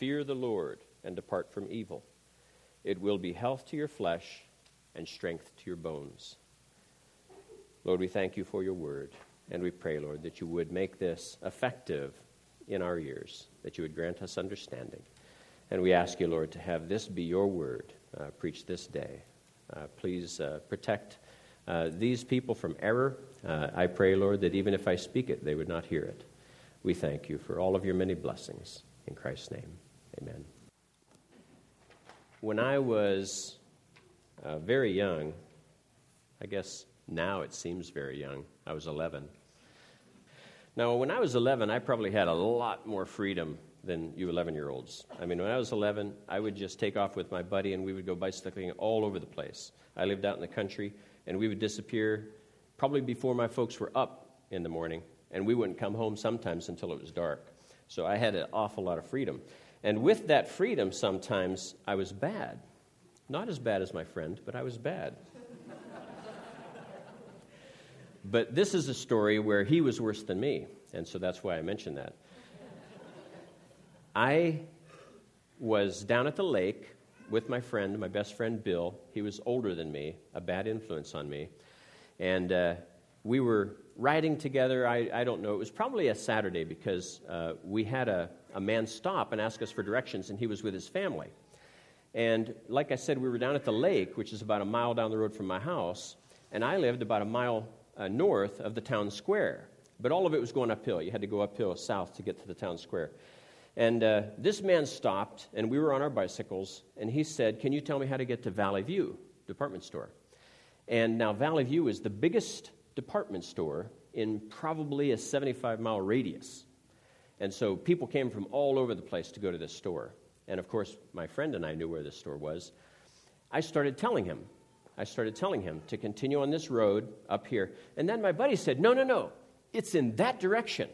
Fear the Lord and depart from evil. It will be health to your flesh and strength to your bones. Lord, we thank you for your word, and we pray, Lord, that you would make this effective in our ears, that you would grant us understanding. And we ask you, Lord, to have this be your word uh, preached this day. Uh, please uh, protect uh, these people from error. Uh, I pray, Lord, that even if I speak it, they would not hear it. We thank you for all of your many blessings. In Christ's name, amen. When I was uh, very young, I guess now it seems very young, I was 11. Now, when I was 11, I probably had a lot more freedom than you 11 year olds. I mean, when I was 11, I would just take off with my buddy and we would go bicycling all over the place. I lived out in the country and we would disappear probably before my folks were up in the morning, and we wouldn't come home sometimes until it was dark. So I had an awful lot of freedom. And with that freedom, sometimes I was bad. Not as bad as my friend, but I was bad. but this is a story where he was worse than me, and so that's why I mention that. I was down at the lake with my friend, my best friend Bill. He was older than me, a bad influence on me. And uh, we were riding together. I, I, don't know. It was probably a Saturday because uh, we had a, a man stop and ask us for directions, and he was with his family. And like I said, we were down at the lake, which is about a mile down the road from my house, and I lived about a mile uh, north of the town square. But all of it was going uphill. You had to go uphill south to get to the town square. And uh, this man stopped, and we were on our bicycles, and he said, Can you tell me how to get to Valley View department store? And now, Valley View is the biggest department store in probably a 75 mile radius. And so people came from all over the place to go to this store. And of course, my friend and I knew where this store was. I started telling him, I started telling him to continue on this road up here. And then my buddy said, No, no, no, it's in that direction.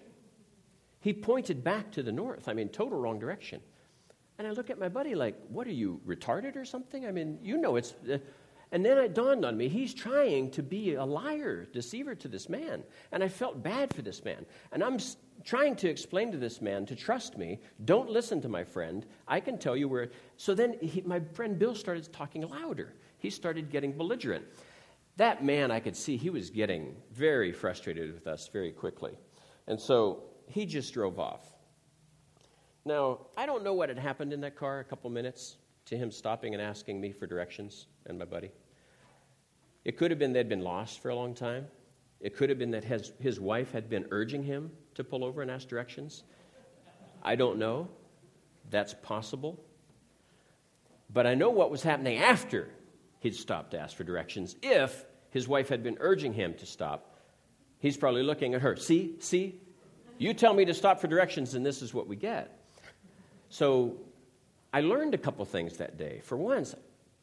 He pointed back to the north. I mean, total wrong direction. And I look at my buddy like, What are you, retarded or something? I mean, you know it's. Uh, and then it dawned on me, he's trying to be a liar, deceiver to this man. And I felt bad for this man. And I'm trying to explain to this man to trust me. Don't listen to my friend. I can tell you where. So then he, my friend Bill started talking louder. He started getting belligerent. That man, I could see he was getting very frustrated with us very quickly. And so he just drove off. Now, I don't know what had happened in that car a couple minutes to him stopping and asking me for directions and my buddy. It could have been they'd been lost for a long time. It could have been that his, his wife had been urging him to pull over and ask directions. I don't know. That's possible. But I know what was happening after he'd stopped to ask for directions. If his wife had been urging him to stop, he's probably looking at her. See, see, you tell me to stop for directions, and this is what we get. So I learned a couple things that day. For once,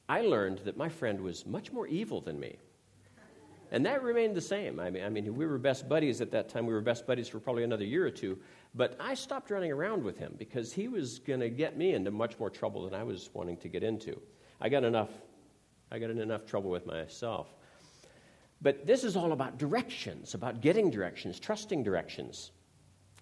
I learned that my friend was much more evil than me. And that remained the same. I mean, I mean, we were best buddies at that time. We were best buddies for probably another year or two. But I stopped running around with him because he was going to get me into much more trouble than I was wanting to get into. I got enough. I got in enough trouble with myself. But this is all about directions, about getting directions, trusting directions.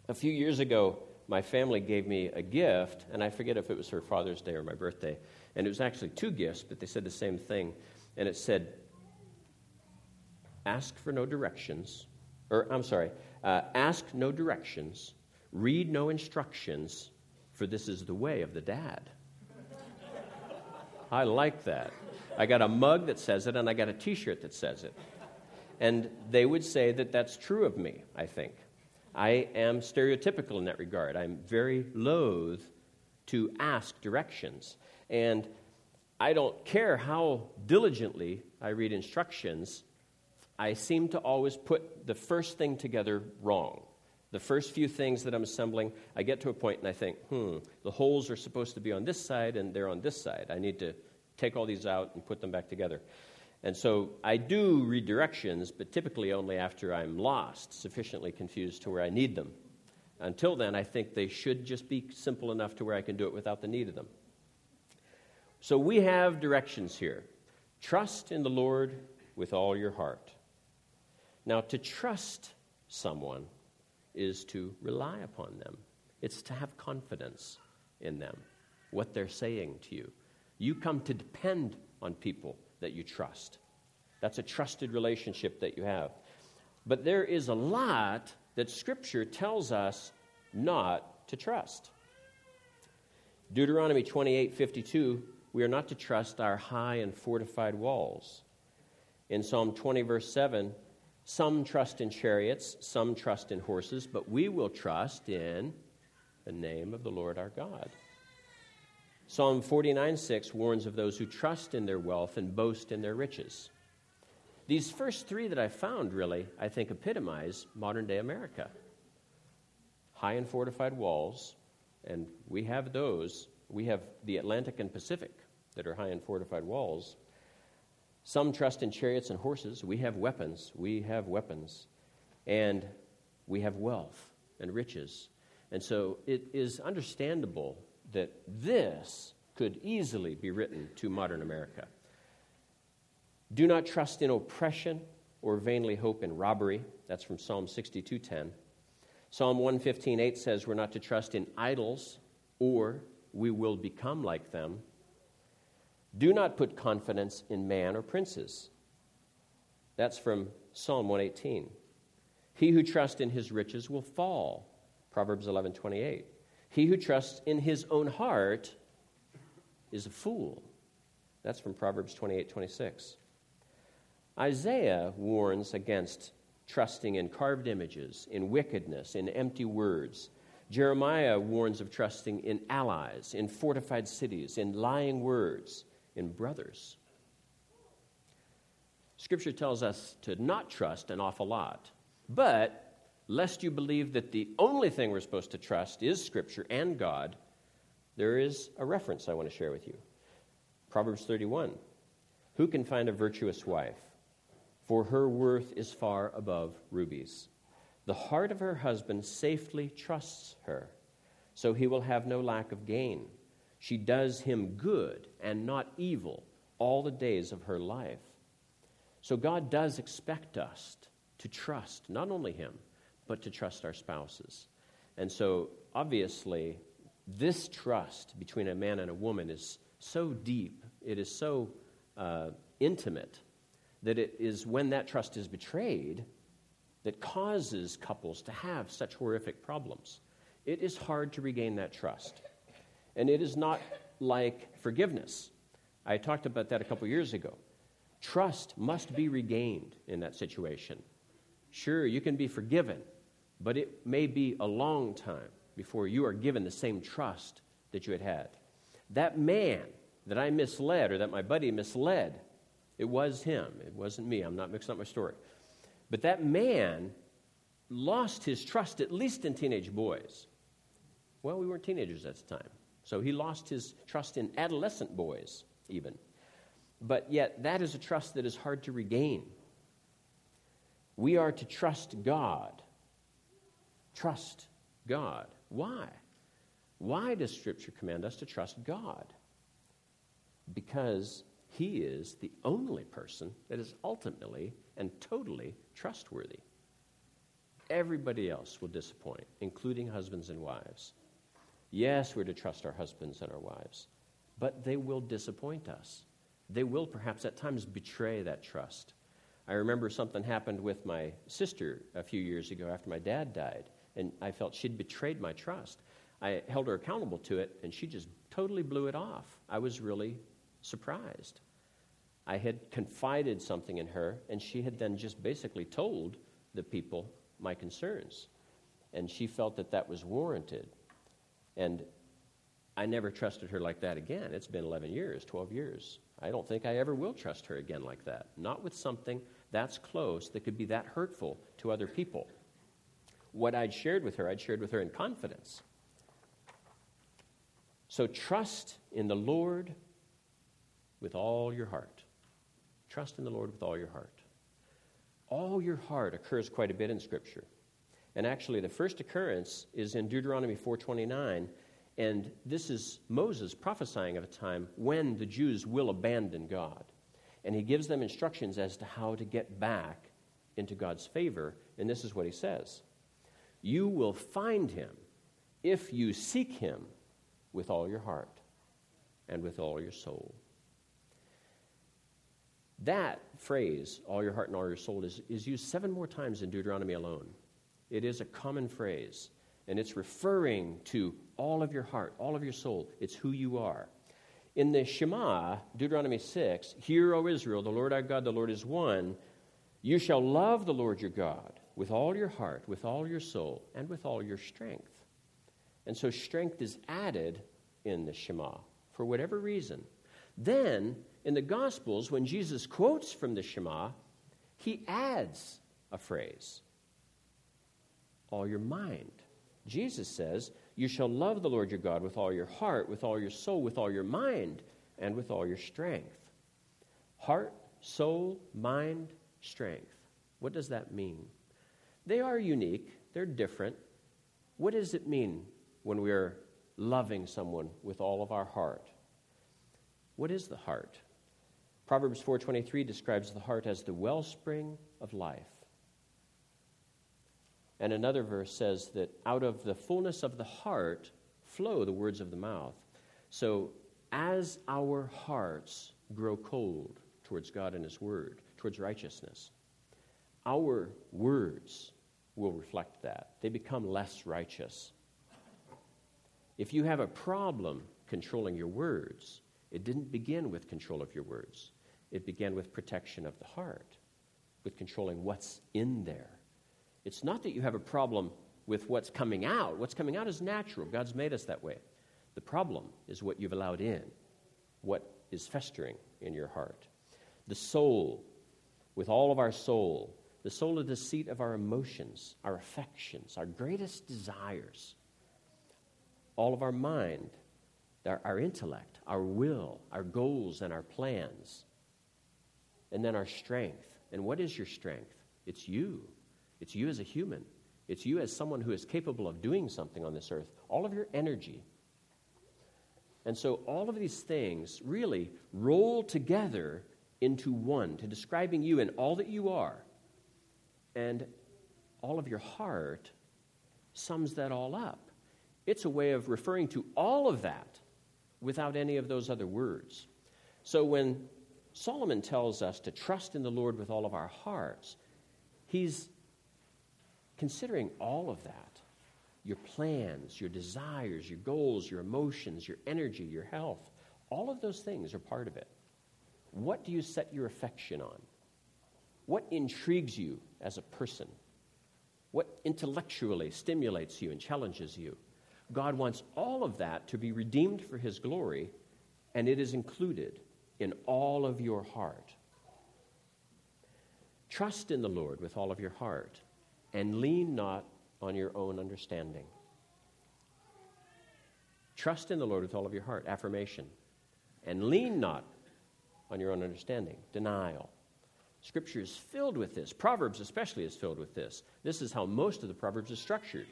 A few years ago, my family gave me a gift, and I forget if it was her Father's Day or my birthday. And it was actually two gifts, but they said the same thing. And it said, Ask for no directions, or I'm sorry, uh, ask no directions, read no instructions, for this is the way of the dad. I like that. I got a mug that says it, and I got a t shirt that says it. And they would say that that's true of me, I think. I am stereotypical in that regard. I'm very loath to ask directions. And I don't care how diligently I read instructions, I seem to always put the first thing together wrong. The first few things that I'm assembling, I get to a point and I think, hmm, the holes are supposed to be on this side and they're on this side. I need to take all these out and put them back together. And so I do read directions, but typically only after I'm lost, sufficiently confused to where I need them. Until then, I think they should just be simple enough to where I can do it without the need of them. So we have directions here. Trust in the Lord with all your heart. Now, to trust someone is to rely upon them, it's to have confidence in them. what they're saying to you. You come to depend on people that you trust. That's a trusted relationship that you have. But there is a lot that Scripture tells us not to trust. Deuteronomy 28 52, we are not to trust our high and fortified walls. In Psalm 20, verse 7, some trust in chariots, some trust in horses, but we will trust in the name of the Lord our God. Psalm 49 6 warns of those who trust in their wealth and boast in their riches. These first three that I found really, I think, epitomize modern day America high and fortified walls, and we have those. We have the Atlantic and Pacific that are high and fortified walls. Some trust in chariots and horses. We have weapons. We have weapons. And we have wealth and riches. And so it is understandable that this could easily be written to modern America. Do not trust in oppression or vainly hope in robbery. That's from Psalm 62:10. Psalm 115:8 says we're not to trust in idols or we will become like them. Do not put confidence in man or princes. That's from Psalm 118. He who trusts in his riches will fall. Proverbs 11:28. He who trusts in his own heart is a fool. That's from Proverbs 28:26. Isaiah warns against trusting in carved images, in wickedness, in empty words. Jeremiah warns of trusting in allies, in fortified cities, in lying words, in brothers. Scripture tells us to not trust an awful lot, but lest you believe that the only thing we're supposed to trust is Scripture and God, there is a reference I want to share with you. Proverbs 31 Who can find a virtuous wife? for her worth is far above rubies. The heart of her husband safely trusts her, so he will have no lack of gain. She does him good and not evil all the days of her life. So God does expect us to trust not only him, but to trust our spouses. And so, obviously, this trust between a man and a woman is so deep, it is so uh, intimate that it is when that trust is betrayed that causes couples to have such horrific problems. It is hard to regain that trust. And it is not like forgiveness. I talked about that a couple years ago. Trust must be regained in that situation. Sure, you can be forgiven, but it may be a long time before you are given the same trust that you had had. That man that I misled or that my buddy misled it was him. It wasn't me. I'm not mixing up my story. But that man lost his trust, at least in teenage boys. Well, we weren't teenagers at the time. So he lost his trust in adolescent boys, even. But yet, that is a trust that is hard to regain. We are to trust God. Trust God. Why? Why does Scripture command us to trust God? Because he is the only person that is ultimately and totally trustworthy. Everybody else will disappoint, including husbands and wives. Yes, we're to trust our husbands and our wives, but they will disappoint us. They will perhaps at times betray that trust. I remember something happened with my sister a few years ago after my dad died, and I felt she'd betrayed my trust. I held her accountable to it, and she just totally blew it off. I was really surprised. I had confided something in her, and she had then just basically told the people my concerns. And she felt that that was warranted. And I never trusted her like that again. It's been 11 years, 12 years. I don't think I ever will trust her again like that. Not with something that's close that could be that hurtful to other people. What I'd shared with her, I'd shared with her in confidence. So trust in the Lord with all your heart. Trust in the Lord with all your heart. All your heart occurs quite a bit in Scripture. And actually, the first occurrence is in Deuteronomy 4:29, and this is Moses prophesying of a time when the Jews will abandon God. And he gives them instructions as to how to get back into God's favor, and this is what he says. You will find him if you seek him with all your heart. and with all your soul. That phrase, all your heart and all your soul, is, is used seven more times in Deuteronomy alone. It is a common phrase, and it's referring to all of your heart, all of your soul. It's who you are. In the Shema, Deuteronomy 6, Hear, O Israel, the Lord our God, the Lord is one. You shall love the Lord your God with all your heart, with all your soul, and with all your strength. And so strength is added in the Shema for whatever reason. Then, in the Gospels, when Jesus quotes from the Shema, he adds a phrase all your mind. Jesus says, You shall love the Lord your God with all your heart, with all your soul, with all your mind, and with all your strength. Heart, soul, mind, strength. What does that mean? They are unique, they're different. What does it mean when we are loving someone with all of our heart? What is the heart? Proverbs 4:23 describes the heart as the wellspring of life. And another verse says that out of the fullness of the heart flow the words of the mouth. So as our hearts grow cold towards God and His Word, towards righteousness, our words will reflect that. They become less righteous. If you have a problem controlling your words, it didn't begin with control of your words. It began with protection of the heart, with controlling what's in there. It's not that you have a problem with what's coming out. What's coming out is natural. God's made us that way. The problem is what you've allowed in, what is festering in your heart. The soul, with all of our soul, the soul is the seat of our emotions, our affections, our greatest desires. All of our mind, our, our intellect, our will, our goals, and our plans. And then our strength. And what is your strength? It's you. It's you as a human. It's you as someone who is capable of doing something on this earth. All of your energy. And so all of these things really roll together into one to describing you and all that you are. And all of your heart sums that all up. It's a way of referring to all of that without any of those other words. So when Solomon tells us to trust in the Lord with all of our hearts, he's considering all of that your plans, your desires, your goals, your emotions, your energy, your health all of those things are part of it. What do you set your affection on? What intrigues you as a person? What intellectually stimulates you and challenges you? God wants all of that to be redeemed for His glory, and it is included in all of your heart. Trust in the Lord with all of your heart, and lean not on your own understanding. Trust in the Lord with all of your heart, affirmation, and lean not on your own understanding, denial. Scripture is filled with this. Proverbs, especially, is filled with this. This is how most of the Proverbs is structured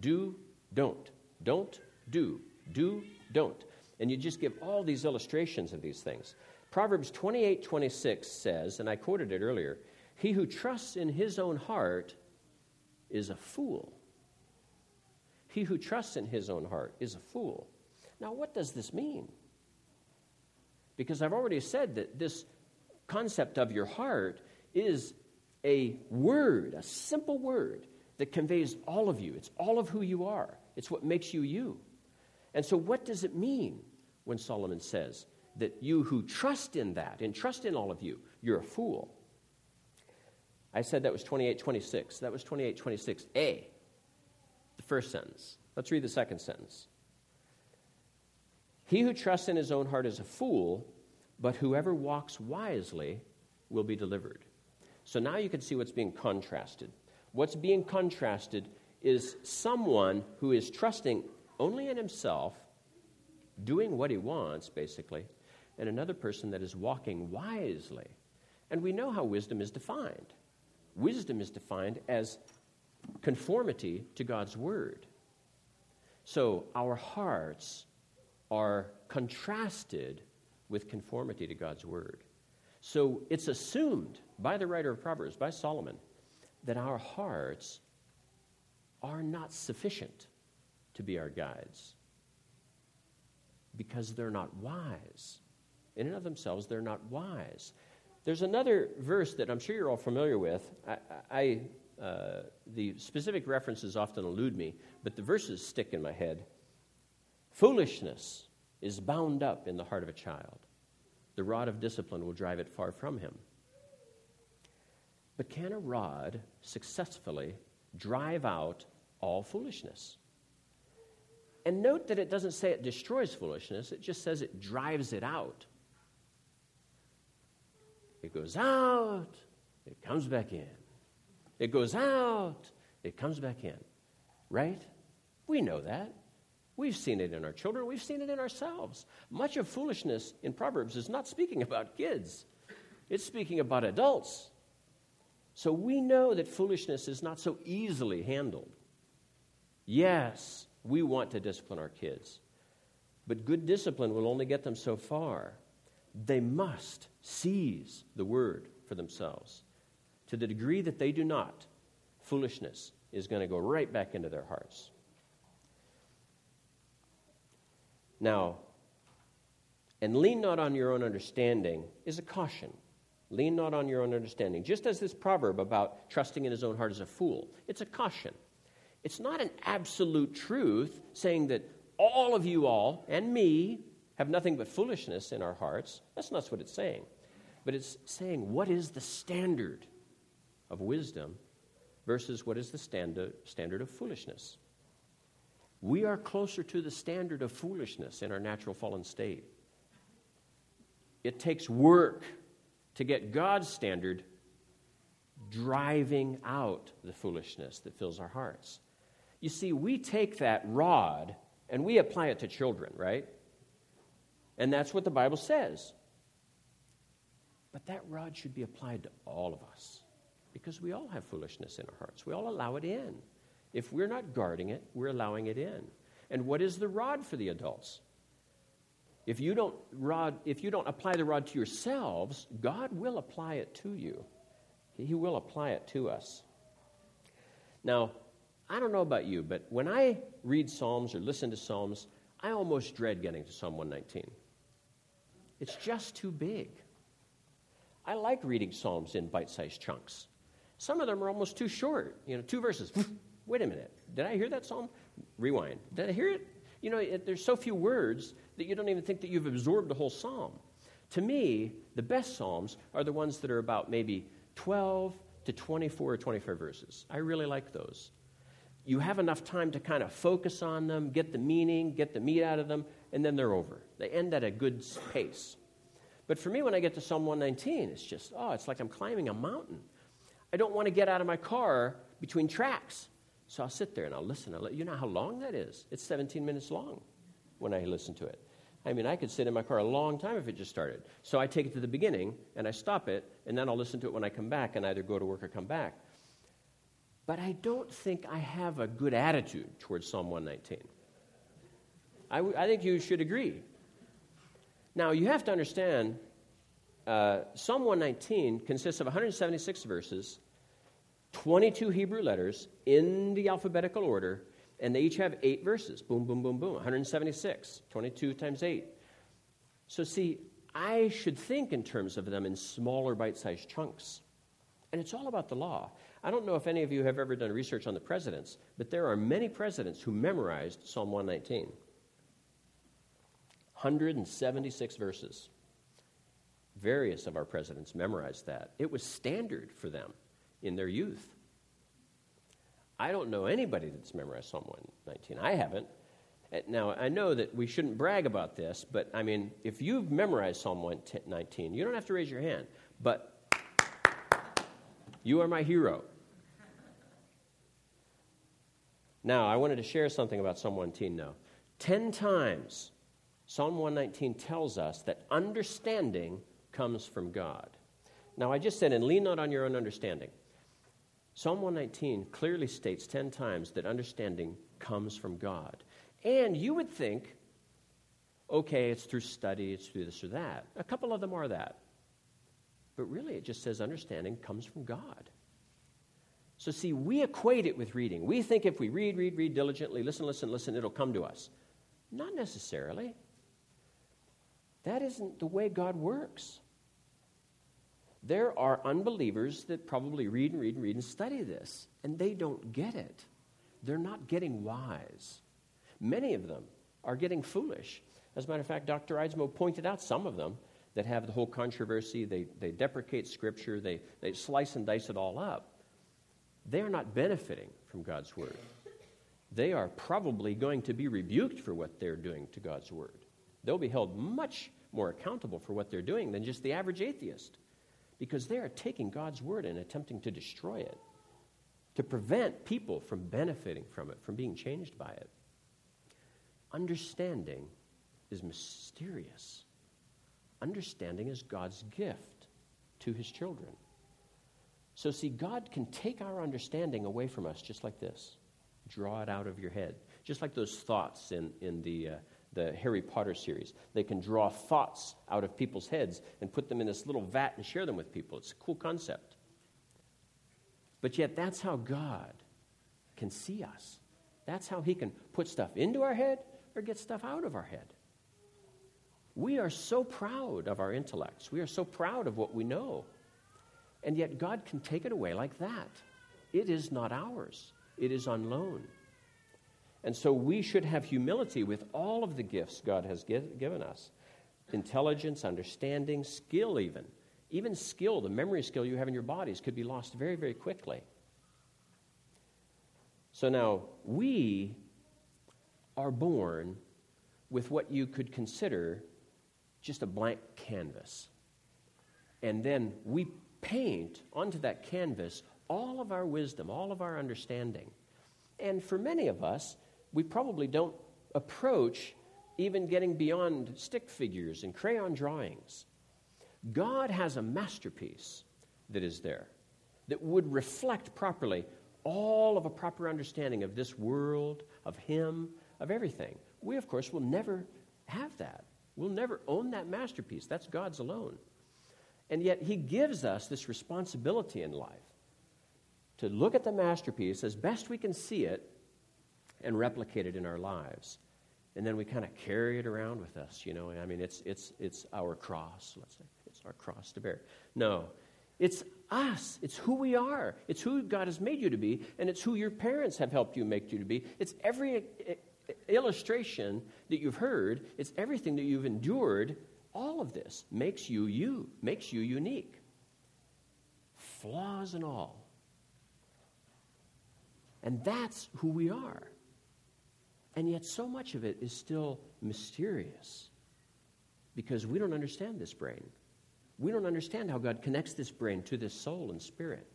do, don't, don't, do, do, don't. And you just give all these illustrations of these things. Proverbs 28 26 says, and I quoted it earlier He who trusts in his own heart is a fool. He who trusts in his own heart is a fool. Now, what does this mean? Because I've already said that this concept of your heart is a word, a simple word that conveys all of you. It's all of who you are, it's what makes you you. And so, what does it mean when Solomon says that you who trust in that and trust in all of you, you're a fool? I said that was 28 26. That was 28 26. A, the first sentence. Let's read the second sentence. He who trusts in his own heart is a fool, but whoever walks wisely will be delivered. So now you can see what's being contrasted. What's being contrasted is someone who is trusting only in himself, doing what he wants, basically, and another person that is walking wisely. And we know how wisdom is defined. Wisdom is defined as conformity to God's word. So our hearts are contrasted with conformity to God's word. So it's assumed by the writer of Proverbs, by Solomon, that our hearts are not sufficient to be our guides. because they're not wise. In and of themselves, they're not wise. There's another verse that I'm sure you're all familiar with. I, I uh, the specific references often elude me, but the verses stick in my head. Foolishness is bound up in the heart of a child. The rod of discipline will drive it far from him. But can a rod successfully drive out all foolishness? And note that it doesn't say it destroys foolishness, it just says it drives it out. It goes out, it comes back in. It goes out, it comes back in. Right? We know that. We've seen it in our children, we've seen it in ourselves. Much of foolishness in Proverbs is not speaking about kids, it's speaking about adults. So we know that foolishness is not so easily handled. Yes, we want to discipline our kids, but good discipline will only get them so far. They must seize the word for themselves. To the degree that they do not, foolishness is going to go right back into their hearts. Now, and lean not on your own understanding is a caution. Lean not on your own understanding. Just as this proverb about trusting in his own heart is a fool, it's a caution. It's not an absolute truth saying that all of you all and me have nothing but foolishness in our hearts. That's not what it's saying. But it's saying what is the standard of wisdom versus what is the standard, standard of foolishness. We are closer to the standard of foolishness in our natural fallen state. It takes work to get God's standard driving out the foolishness that fills our hearts. You see, we take that rod and we apply it to children, right? And that's what the Bible says. But that rod should be applied to all of us because we all have foolishness in our hearts. We all allow it in. If we're not guarding it, we're allowing it in. And what is the rod for the adults? If you don't rod, if you don't apply the rod to yourselves, God will apply it to you. He will apply it to us. Now, I don't know about you, but when I read Psalms or listen to Psalms, I almost dread getting to Psalm 119. It's just too big. I like reading Psalms in bite sized chunks. Some of them are almost too short, you know, two verses. Wait a minute. Did I hear that psalm? Rewind. Did I hear it? You know, it, there's so few words that you don't even think that you've absorbed the whole psalm. To me, the best psalms are the ones that are about maybe 12 to 24 or 25 verses. I really like those. You have enough time to kind of focus on them, get the meaning, get the meat out of them, and then they're over. They end at a good pace. But for me, when I get to Psalm 119, it's just, oh, it's like I'm climbing a mountain. I don't want to get out of my car between tracks. So I'll sit there and I'll listen. I'll let, you know how long that is? It's 17 minutes long when I listen to it. I mean, I could sit in my car a long time if it just started. So I take it to the beginning and I stop it, and then I'll listen to it when I come back and either go to work or come back. But I don't think I have a good attitude towards Psalm 119. I, w- I think you should agree. Now, you have to understand uh, Psalm 119 consists of 176 verses, 22 Hebrew letters in the alphabetical order, and they each have eight verses. Boom, boom, boom, boom. 176, 22 times 8. So, see, I should think in terms of them in smaller bite sized chunks. And it's all about the law. I don't know if any of you have ever done research on the presidents, but there are many presidents who memorized Psalm 119. 176 verses. Various of our presidents memorized that. It was standard for them in their youth. I don't know anybody that's memorized Psalm 119. I haven't. Uh, now, I know that we shouldn't brag about this, but I mean, if you've memorized Psalm 119, you don't have to raise your hand, but you are my hero. Now, I wanted to share something about Psalm 119 now. Ten times Psalm 119 tells us that understanding comes from God. Now, I just said, and lean not on your own understanding. Psalm 119 clearly states 10 times that understanding comes from God. And you would think, okay, it's through study, it's through this or that. A couple of them are that. But really, it just says understanding comes from God. So, see, we equate it with reading. We think if we read, read, read diligently, listen, listen, listen, it'll come to us. Not necessarily. That isn't the way God works. There are unbelievers that probably read and read and read and study this, and they don't get it. They're not getting wise. Many of them are getting foolish. As a matter of fact, Dr. Eidsmoe pointed out some of them that have the whole controversy. They, they deprecate Scripture, they, they slice and dice it all up. They are not benefiting from God's Word. They are probably going to be rebuked for what they're doing to God's Word. They'll be held much more accountable for what they're doing than just the average atheist because they are taking God's Word and attempting to destroy it, to prevent people from benefiting from it, from being changed by it. Understanding is mysterious. Understanding is God's gift to his children. So, see, God can take our understanding away from us just like this draw it out of your head. Just like those thoughts in, in the, uh, the Harry Potter series. They can draw thoughts out of people's heads and put them in this little vat and share them with people. It's a cool concept. But yet, that's how God can see us. That's how He can put stuff into our head or get stuff out of our head. We are so proud of our intellects. We are so proud of what we know. And yet, God can take it away like that. It is not ours, it is on loan. And so, we should have humility with all of the gifts God has give, given us intelligence, understanding, skill, even. Even skill, the memory skill you have in your bodies, could be lost very, very quickly. So now, we are born with what you could consider just a blank canvas. And then we paint onto that canvas all of our wisdom, all of our understanding. And for many of us, we probably don't approach even getting beyond stick figures and crayon drawings. God has a masterpiece that is there that would reflect properly all of a proper understanding of this world, of Him, of everything. We, of course, will never have that. We'll never own that masterpiece. That's God's alone. And yet, He gives us this responsibility in life to look at the masterpiece as best we can see it and replicate it in our lives. And then we kind of carry it around with us, you know. I mean, it's, it's, it's our cross, let's say. It's our cross to bear. No, it's us. It's who we are. It's who God has made you to be, and it's who your parents have helped you make you to be. It's every eh, eh, illustration that you've heard, it's everything that you've endured. All of this makes you you, makes you unique. Flaws and all. And that's who we are. And yet, so much of it is still mysterious because we don't understand this brain. We don't understand how God connects this brain to this soul and spirit,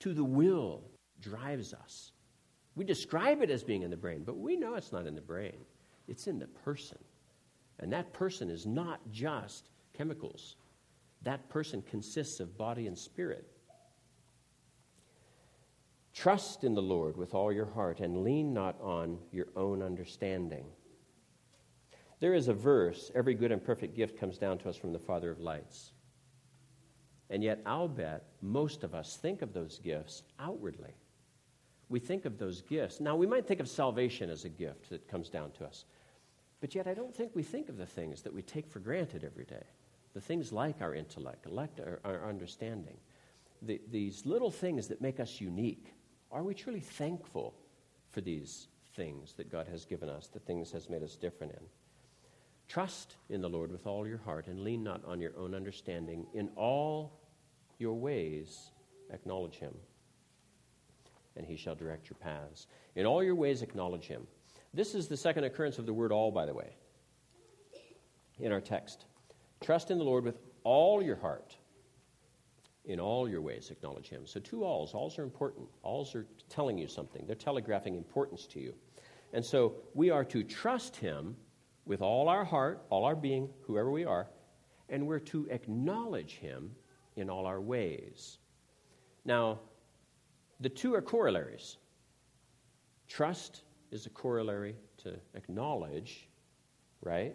to the will drives us. We describe it as being in the brain, but we know it's not in the brain. It's in the person. And that person is not just chemicals, that person consists of body and spirit. Trust in the Lord with all your heart and lean not on your own understanding. There is a verse every good and perfect gift comes down to us from the Father of lights. And yet, I'll bet most of us think of those gifts outwardly we think of those gifts. Now, we might think of salvation as a gift that comes down to us, but yet I don't think we think of the things that we take for granted every day. The things like our intellect, our understanding, the, these little things that make us unique. Are we truly thankful for these things that God has given us, the things has made us different in? Trust in the Lord with all your heart and lean not on your own understanding. In all your ways, acknowledge him and he shall direct your paths. In all your ways, acknowledge him. This is the second occurrence of the word all, by the way, in our text. Trust in the Lord with all your heart. In all your ways, acknowledge him. So, two alls. Alls are important. Alls are telling you something, they're telegraphing importance to you. And so, we are to trust him with all our heart, all our being, whoever we are, and we're to acknowledge him in all our ways. Now, the two are corollaries. Trust is a corollary to acknowledge, right?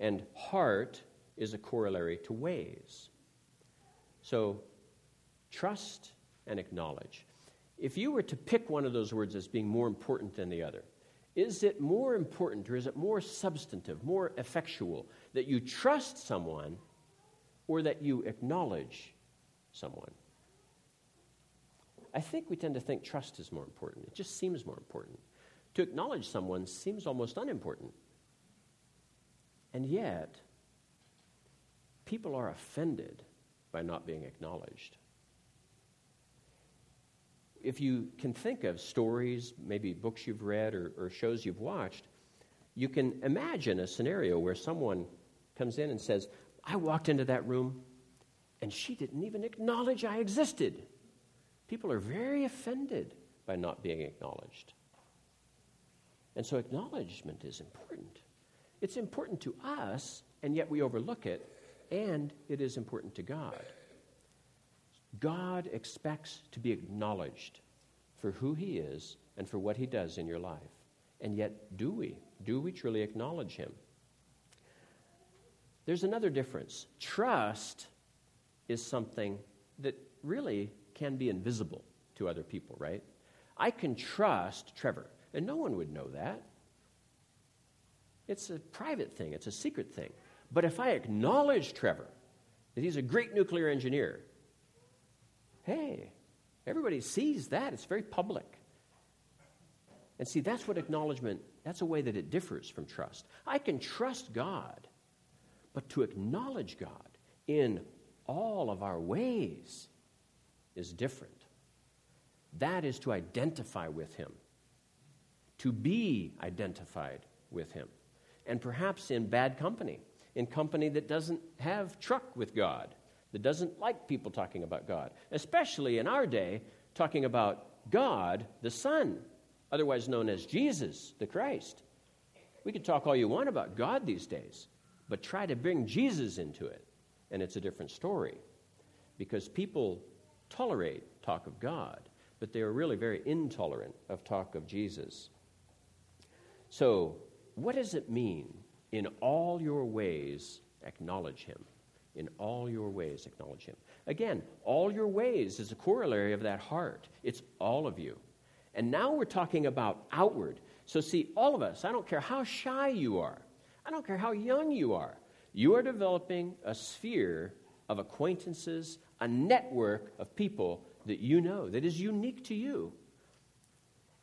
And heart is a corollary to ways. So, trust and acknowledge. If you were to pick one of those words as being more important than the other, Is it more important or is it more substantive, more effectual that you trust someone or that you acknowledge someone? I think we tend to think trust is more important. It just seems more important. To acknowledge someone seems almost unimportant. And yet, people are offended by not being acknowledged. If you can think of stories, maybe books you've read or, or shows you've watched, you can imagine a scenario where someone comes in and says, I walked into that room and she didn't even acknowledge I existed. People are very offended by not being acknowledged. And so, acknowledgement is important. It's important to us, and yet we overlook it, and it is important to God. God expects to be acknowledged for who He is and for what He does in your life. And yet, do we? Do we truly acknowledge Him? There's another difference. Trust is something that really can be invisible to other people, right? I can trust Trevor, and no one would know that. It's a private thing, it's a secret thing. But if I acknowledge Trevor, that he's a great nuclear engineer, hey, everybody sees that. It's very public. And see, that's what acknowledgement, that's a way that it differs from trust. I can trust God, but to acknowledge God in all of our ways is different. That is to identify with Him, to be identified with Him. And perhaps in bad company, in company that doesn't have truck with God, that doesn't like people talking about God, especially in our day, talking about God the Son, otherwise known as Jesus the Christ. We could talk all you want about God these days, but try to bring Jesus into it, and it's a different story. Because people tolerate talk of God, but they are really very intolerant of talk of Jesus. So, what does it mean? In all your ways, acknowledge him. In all your ways, acknowledge him. Again, all your ways is a corollary of that heart. It's all of you. And now we're talking about outward. So, see, all of us, I don't care how shy you are, I don't care how young you are, you are developing a sphere of acquaintances, a network of people that you know, that is unique to you.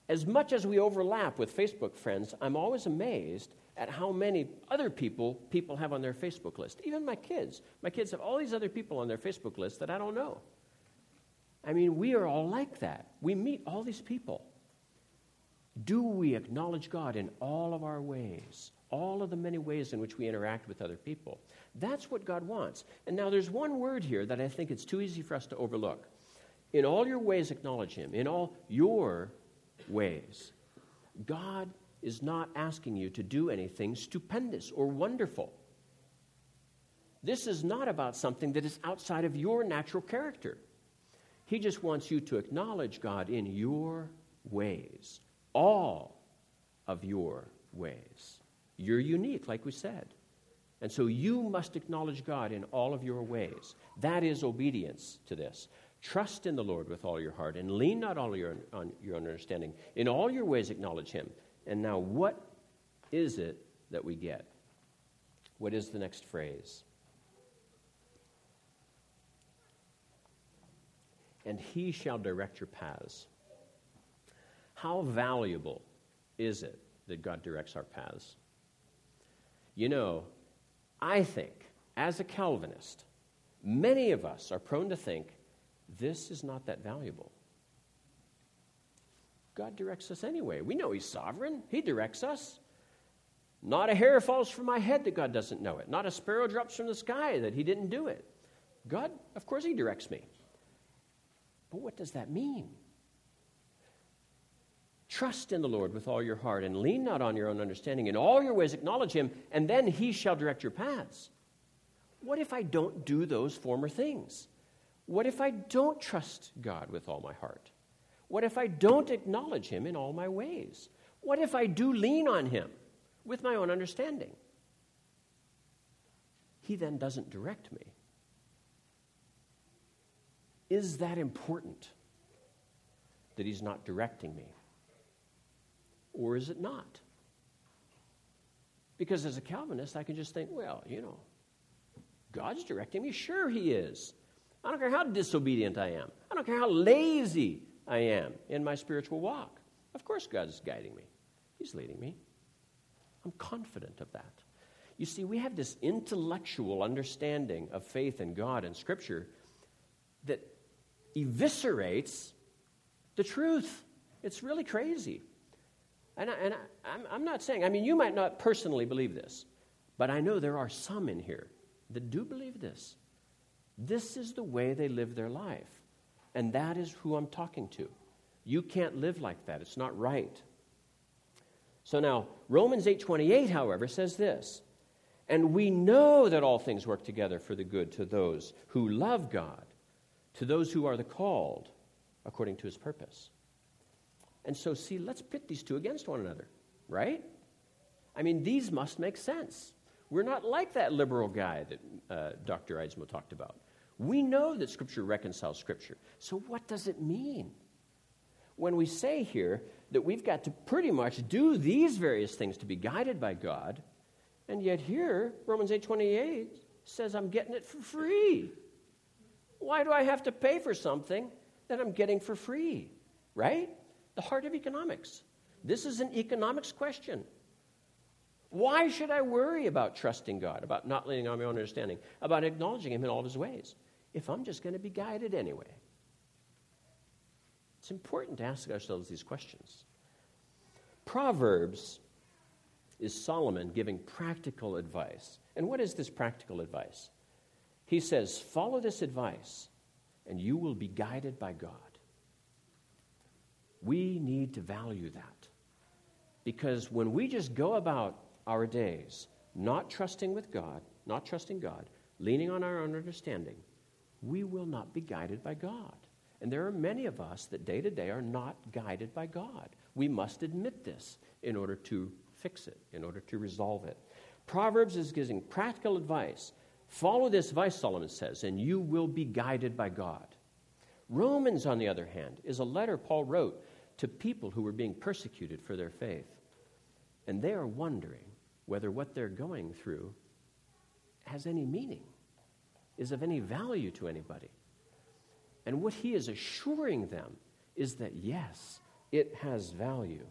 As much as we overlap with Facebook friends, I'm always amazed at how many other people people have on their Facebook list. Even my kids. My kids have all these other people on their Facebook list that I don't know. I mean, we are all like that. We meet all these people. Do we acknowledge God in all of our ways? All of the many ways in which we interact with other people. That's what God wants. And now there's one word here that I think it's too easy for us to overlook. In all your ways, acknowledge Him. In all your ways. God is not asking you to do anything stupendous or wonderful. This is not about something that is outside of your natural character. He just wants you to acknowledge God in your ways, all of your ways. You're unique, like we said. And so you must acknowledge God in all of your ways. That is obedience to this. Trust in the Lord with all your heart and lean not on your, on your understanding. In all your ways, acknowledge Him. And now, what is it that we get? What is the next phrase? And He shall direct your paths. How valuable is it that God directs our paths? You know, I think, as a Calvinist, many of us are prone to think this is not that valuable. God directs us anyway. We know He's sovereign, He directs us. Not a hair falls from my head that God doesn't know it. Not a sparrow drops from the sky that He didn't do it. God, of course, He directs me. But what does that mean? Trust in the Lord with all your heart and lean not on your own understanding. In all your ways, acknowledge Him, and then He shall direct your paths. What if I don't do those former things? What if I don't trust God with all my heart? What if I don't acknowledge Him in all my ways? What if I do lean on Him with my own understanding? He then doesn't direct me. Is that important that He's not directing me? or is it not? Because as a Calvinist, I can just think, well, you know, God's directing me. Sure, He is. I don't care how disobedient I am. I don't care how lazy I am in my spiritual walk. Of course, God is guiding me, He's leading me. I'm confident of that. You see, we have this intellectual understanding of faith in God and Scripture that eviscerates the truth. It's really crazy. And, I, and I, I'm not saying, I mean, you might not personally believe this, but I know there are some in here that do believe this. This is the way they live their life. And that is who I'm talking to. You can't live like that. It's not right. So now, Romans 8:28, however, says this. And we know that all things work together for the good to those who love God, to those who are the called according to his purpose. And so, see, let's pit these two against one another, right? I mean, these must make sense. We're not like that liberal guy that uh, Dr. Eidsmoe talked about. We know that Scripture reconciles Scripture. So, what does it mean? When we say here that we've got to pretty much do these various things to be guided by God, and yet here, Romans 8:28 says I'm getting it for free. Why do I have to pay for something that I'm getting for free? Right? The heart of economics. This is an economics question. Why should I worry about trusting God, about not leaning on my own understanding, about acknowledging Him in all of His ways, if I'm just going to be guided anyway? It's important to ask ourselves these questions. Proverbs is Solomon giving practical advice. And what is this practical advice? He says, Follow this advice, and you will be guided by God. We need to value that. Because when we just go about our days not trusting with God, not trusting God, leaning on our own understanding, we will not be guided by God. And there are many of us that day to day are not guided by God. We must admit this in order to fix it, in order to resolve it. Proverbs is giving practical advice. Follow this advice, Solomon says, and you will be guided by God. Romans, on the other hand, is a letter Paul wrote to people who were being persecuted for their faith. And they are wondering whether what they're going through has any meaning, is of any value to anybody. And what he is assuring them is that, yes, it has value.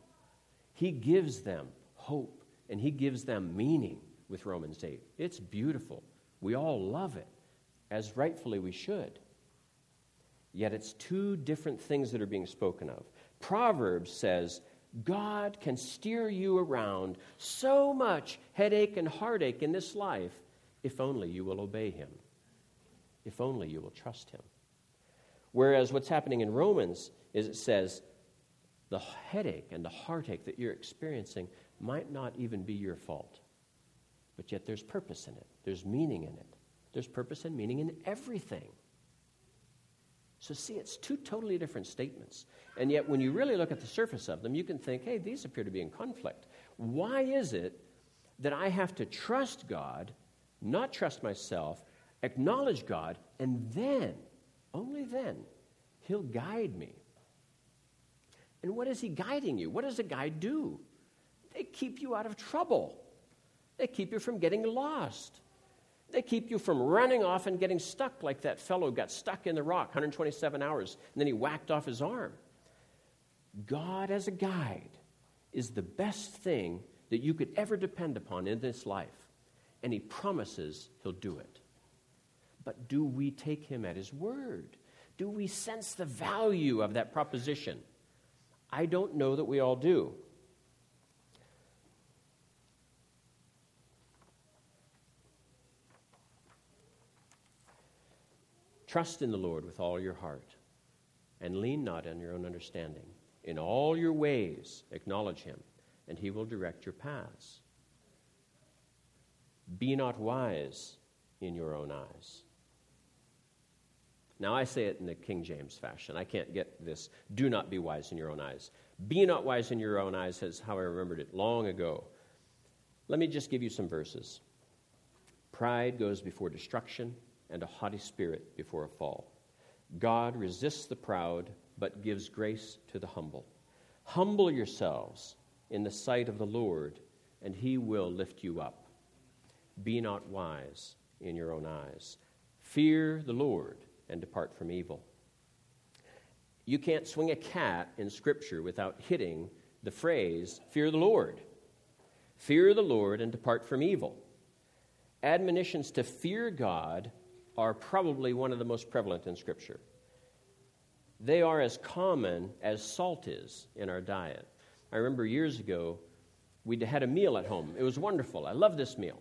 He gives them hope and he gives them meaning with Romans 8. It's beautiful. We all love it, as rightfully we should. Yet it's two different things that are being spoken of. Proverbs says, God can steer you around so much headache and heartache in this life if only you will obey him, if only you will trust him. Whereas what's happening in Romans is it says the headache and the heartache that you're experiencing might not even be your fault. But yet there's purpose in it, there's meaning in it. There's purpose and meaning in everything. So, see, it's two totally different statements. And yet, when you really look at the surface of them, you can think, hey, these appear to be in conflict. Why is it that I have to trust God, not trust myself, acknowledge God, and then, only then, He'll guide me? And what is He guiding you? What does a guide do? They keep you out of trouble, they keep you from getting lost. They keep you from running off and getting stuck like that fellow got stuck in the rock 127 hours and then he whacked off his arm. God as a guide is the best thing that you could ever depend upon in this life. And he promises he'll do it. But do we take him at his word? Do we sense the value of that proposition? I don't know that we all do. Trust in the Lord with all your heart, and lean not on your own understanding. In all your ways, acknowledge him, and he will direct your paths. Be not wise in your own eyes. Now, I say it in the King James fashion. I can't get this. Do not be wise in your own eyes. Be not wise in your own eyes, is how I remembered it long ago. Let me just give you some verses. Pride goes before destruction, and a haughty spirit before a fall. God resists the proud, but gives grace to the humble. Humble yourselves in the sight of the Lord, and he will lift you up. Be not wise in your own eyes. Fear the Lord and depart from evil. You can't swing a cat in Scripture without hitting the phrase, Fear the Lord. Fear the Lord and depart from evil. Admonitions to fear God are probably one of the most prevalent in Scripture. They are as common as salt is in our diet. I remember years ago, we had a meal at home. It was wonderful. I love this meal.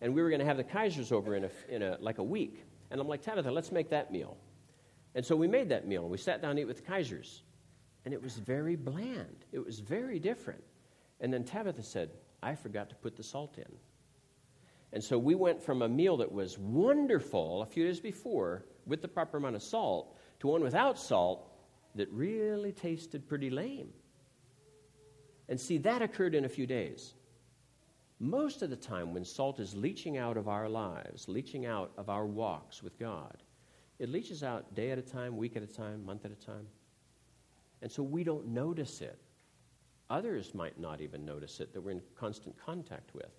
And we were going to have the Kaisers over in, a, in a, like a week. And I'm like, Tabitha, let's make that meal. And so we made that meal. We sat down to eat with the Kaisers. And it was very bland. It was very different. And then Tabitha said, I forgot to put the salt in. And so we went from a meal that was wonderful a few days before with the proper amount of salt to one without salt that really tasted pretty lame. And see, that occurred in a few days. Most of the time, when salt is leaching out of our lives, leaching out of our walks with God, it leaches out day at a time, week at a time, month at a time. And so we don't notice it. Others might not even notice it that we're in constant contact with.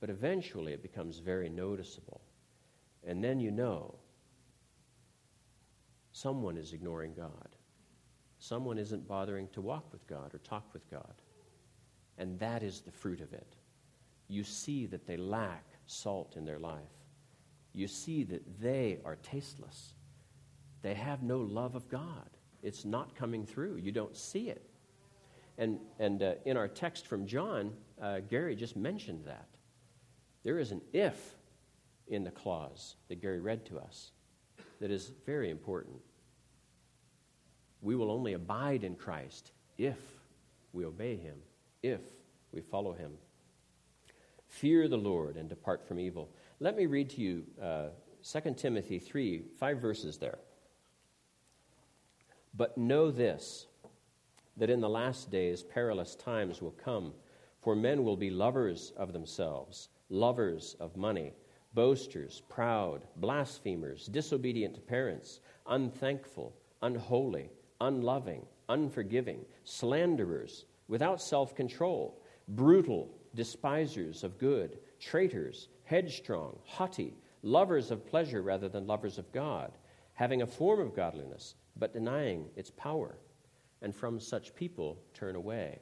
But eventually it becomes very noticeable. And then you know someone is ignoring God. Someone isn't bothering to walk with God or talk with God. And that is the fruit of it. You see that they lack salt in their life. You see that they are tasteless. They have no love of God. It's not coming through. You don't see it. And, and uh, in our text from John, uh, Gary just mentioned that. There is an if in the clause that Gary read to us that is very important. We will only abide in Christ if we obey him if we follow him. Fear the Lord and depart from evil. Let me read to you uh, 2 Timothy 3, five verses there. But know this, that in the last days perilous times will come, for men will be lovers of themselves, lovers of money, boasters, proud, blasphemers, disobedient to parents, unthankful, unholy, unloving, unforgiving, slanderers without self control, brutal, despisers of good, traitors, headstrong, haughty, lovers of pleasure rather than lovers of God, having a form of godliness, but denying its power. And from such people turn away.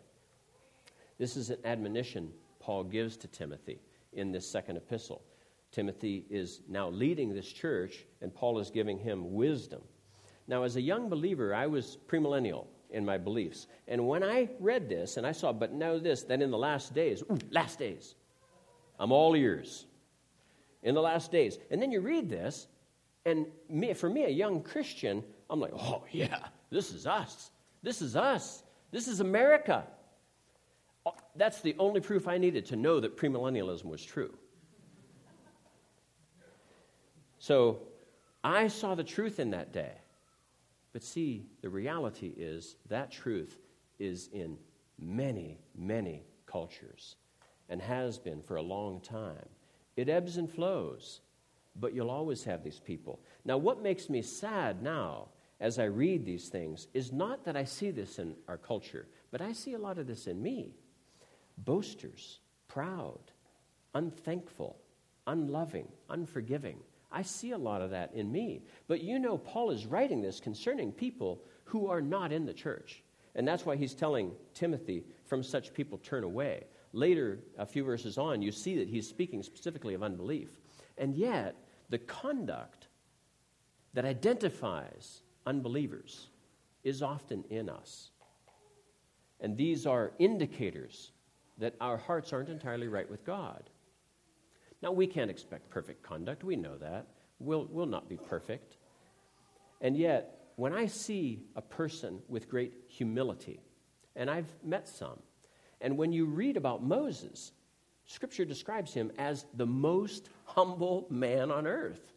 This is an admonition Paul gives to Timothy in this second epistle. Timothy is now leading this church, and Paul is giving him wisdom. Now, as a young believer, I was premillennial in my beliefs. And when I read this and I saw, but know this, that in the last days, ooh, last days, I'm all ears. In the last days. And then you read this, and me, for me, a young Christian, I'm like, oh, yeah, this is us. This is us. This is America. Oh, that's the only proof I needed to know that premillennialism was true. So I saw the truth in that day. But see, the reality is that truth is in many, many cultures and has been for a long time. It ebbs and flows, but you'll always have these people. Now, what makes me sad now as I read these things is not that I see this in our culture, but I see a lot of this in me. Boasters, proud, unthankful, unloving, unforgiving. I see a lot of that in me. But you know, Paul is writing this concerning people who are not in the church. And that's why he's telling Timothy, from such people turn away. Later, a few verses on, you see that he's speaking specifically of unbelief. And yet, the conduct that identifies unbelievers is often in us. And these are indicators that our hearts aren't entirely right with God. Now, we can't expect perfect conduct. We know that. We'll, we'll not be perfect. And yet, when I see a person with great humility, and I've met some, and when you read about Moses, Scripture describes him as the most humble man on earth.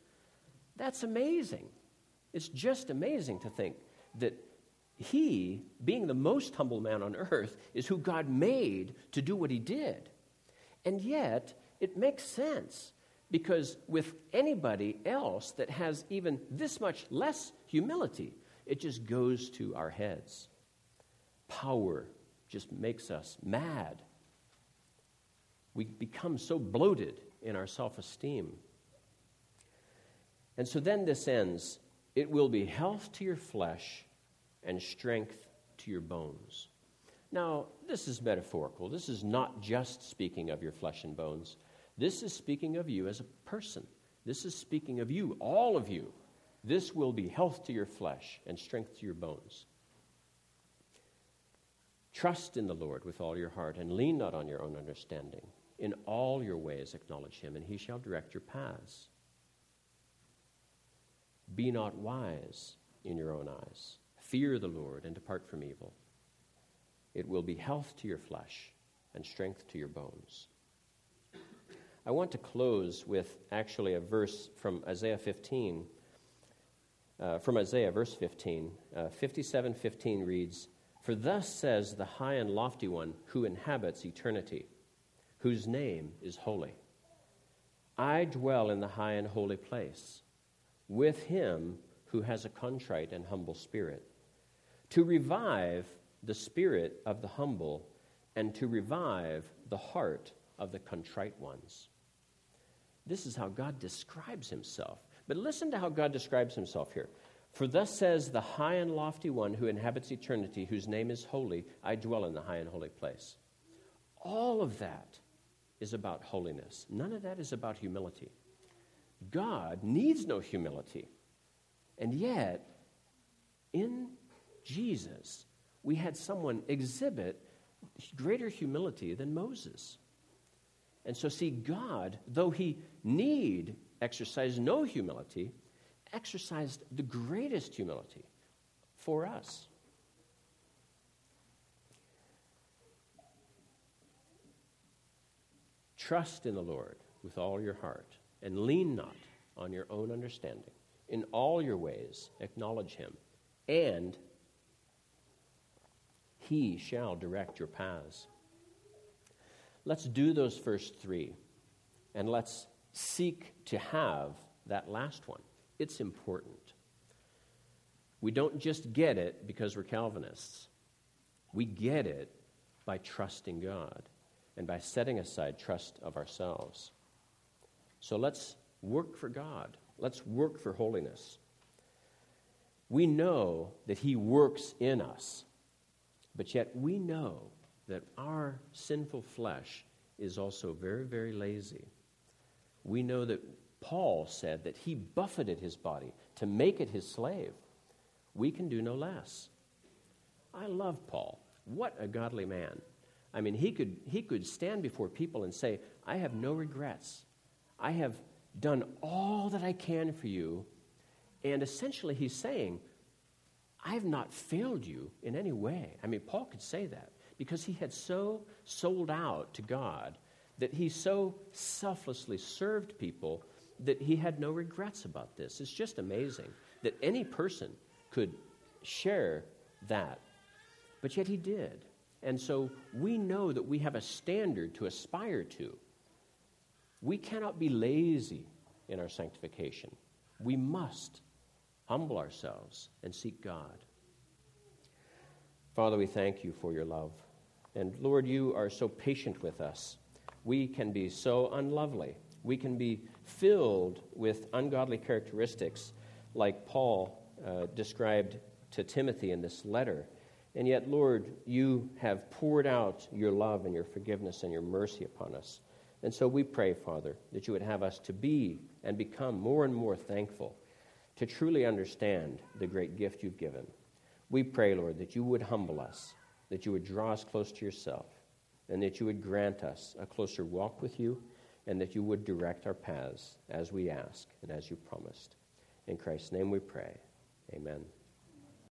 That's amazing. It's just amazing to think that he, being the most humble man on earth, is who God made to do what he did. And yet, it makes sense because with anybody else that has even this much less humility, it just goes to our heads. Power, just makes us mad. We become so bloated in our self esteem. And so then this ends it will be health to your flesh and strength to your bones. Now, this is metaphorical. This is not just speaking of your flesh and bones. This is speaking of you as a person. This is speaking of you, all of you. This will be health to your flesh and strength to your bones. Trust in the Lord with all your heart and lean not on your own understanding. In all your ways acknowledge him, and he shall direct your paths. Be not wise in your own eyes. Fear the Lord and depart from evil. It will be health to your flesh and strength to your bones. I want to close with actually a verse from Isaiah 15. Uh, from Isaiah, verse 15. Uh, 57 15 reads, For thus says the high and lofty one who inhabits eternity, whose name is holy. I dwell in the high and holy place with him who has a contrite and humble spirit, to revive the spirit of the humble and to revive the heart of the contrite ones. This is how God describes himself. But listen to how God describes himself here. For thus says the high and lofty one who inhabits eternity, whose name is holy, I dwell in the high and holy place. All of that is about holiness. None of that is about humility. God needs no humility. And yet, in Jesus, we had someone exhibit greater humility than Moses. And so, see, God, though he need exercise no humility, exercised the greatest humility for us. Trust in the Lord with all your heart and lean not on your own understanding. In all your ways, acknowledge him, and he shall direct your paths. Let's do those first three, and let's seek to have that last one. It's important. We don't just get it because we're Calvinists. We get it by trusting God and by setting aside trust of ourselves. So let's work for God. Let's work for holiness. We know that He works in us, but yet we know that our sinful flesh is also very, very lazy. We know that Paul said that he buffeted his body to make it his slave. We can do no less. I love Paul. What a godly man. I mean, he could, he could stand before people and say, I have no regrets. I have done all that I can for you. And essentially, he's saying, I have not failed you in any way. I mean, Paul could say that because he had so sold out to God that he so selflessly served people that he had no regrets about this. It's just amazing that any person could share that. But yet he did. And so we know that we have a standard to aspire to. We cannot be lazy in our sanctification. We must humble ourselves and seek God. Father, we thank you for your love. And Lord, you are so patient with us. We can be so unlovely. We can be filled with ungodly characteristics, like Paul uh, described to Timothy in this letter. And yet, Lord, you have poured out your love and your forgiveness and your mercy upon us. And so we pray, Father, that you would have us to be and become more and more thankful, to truly understand the great gift you've given. We pray, Lord, that you would humble us, that you would draw us close to yourself, and that you would grant us a closer walk with you, and that you would direct our paths as we ask and as you promised. In Christ's name we pray. Amen.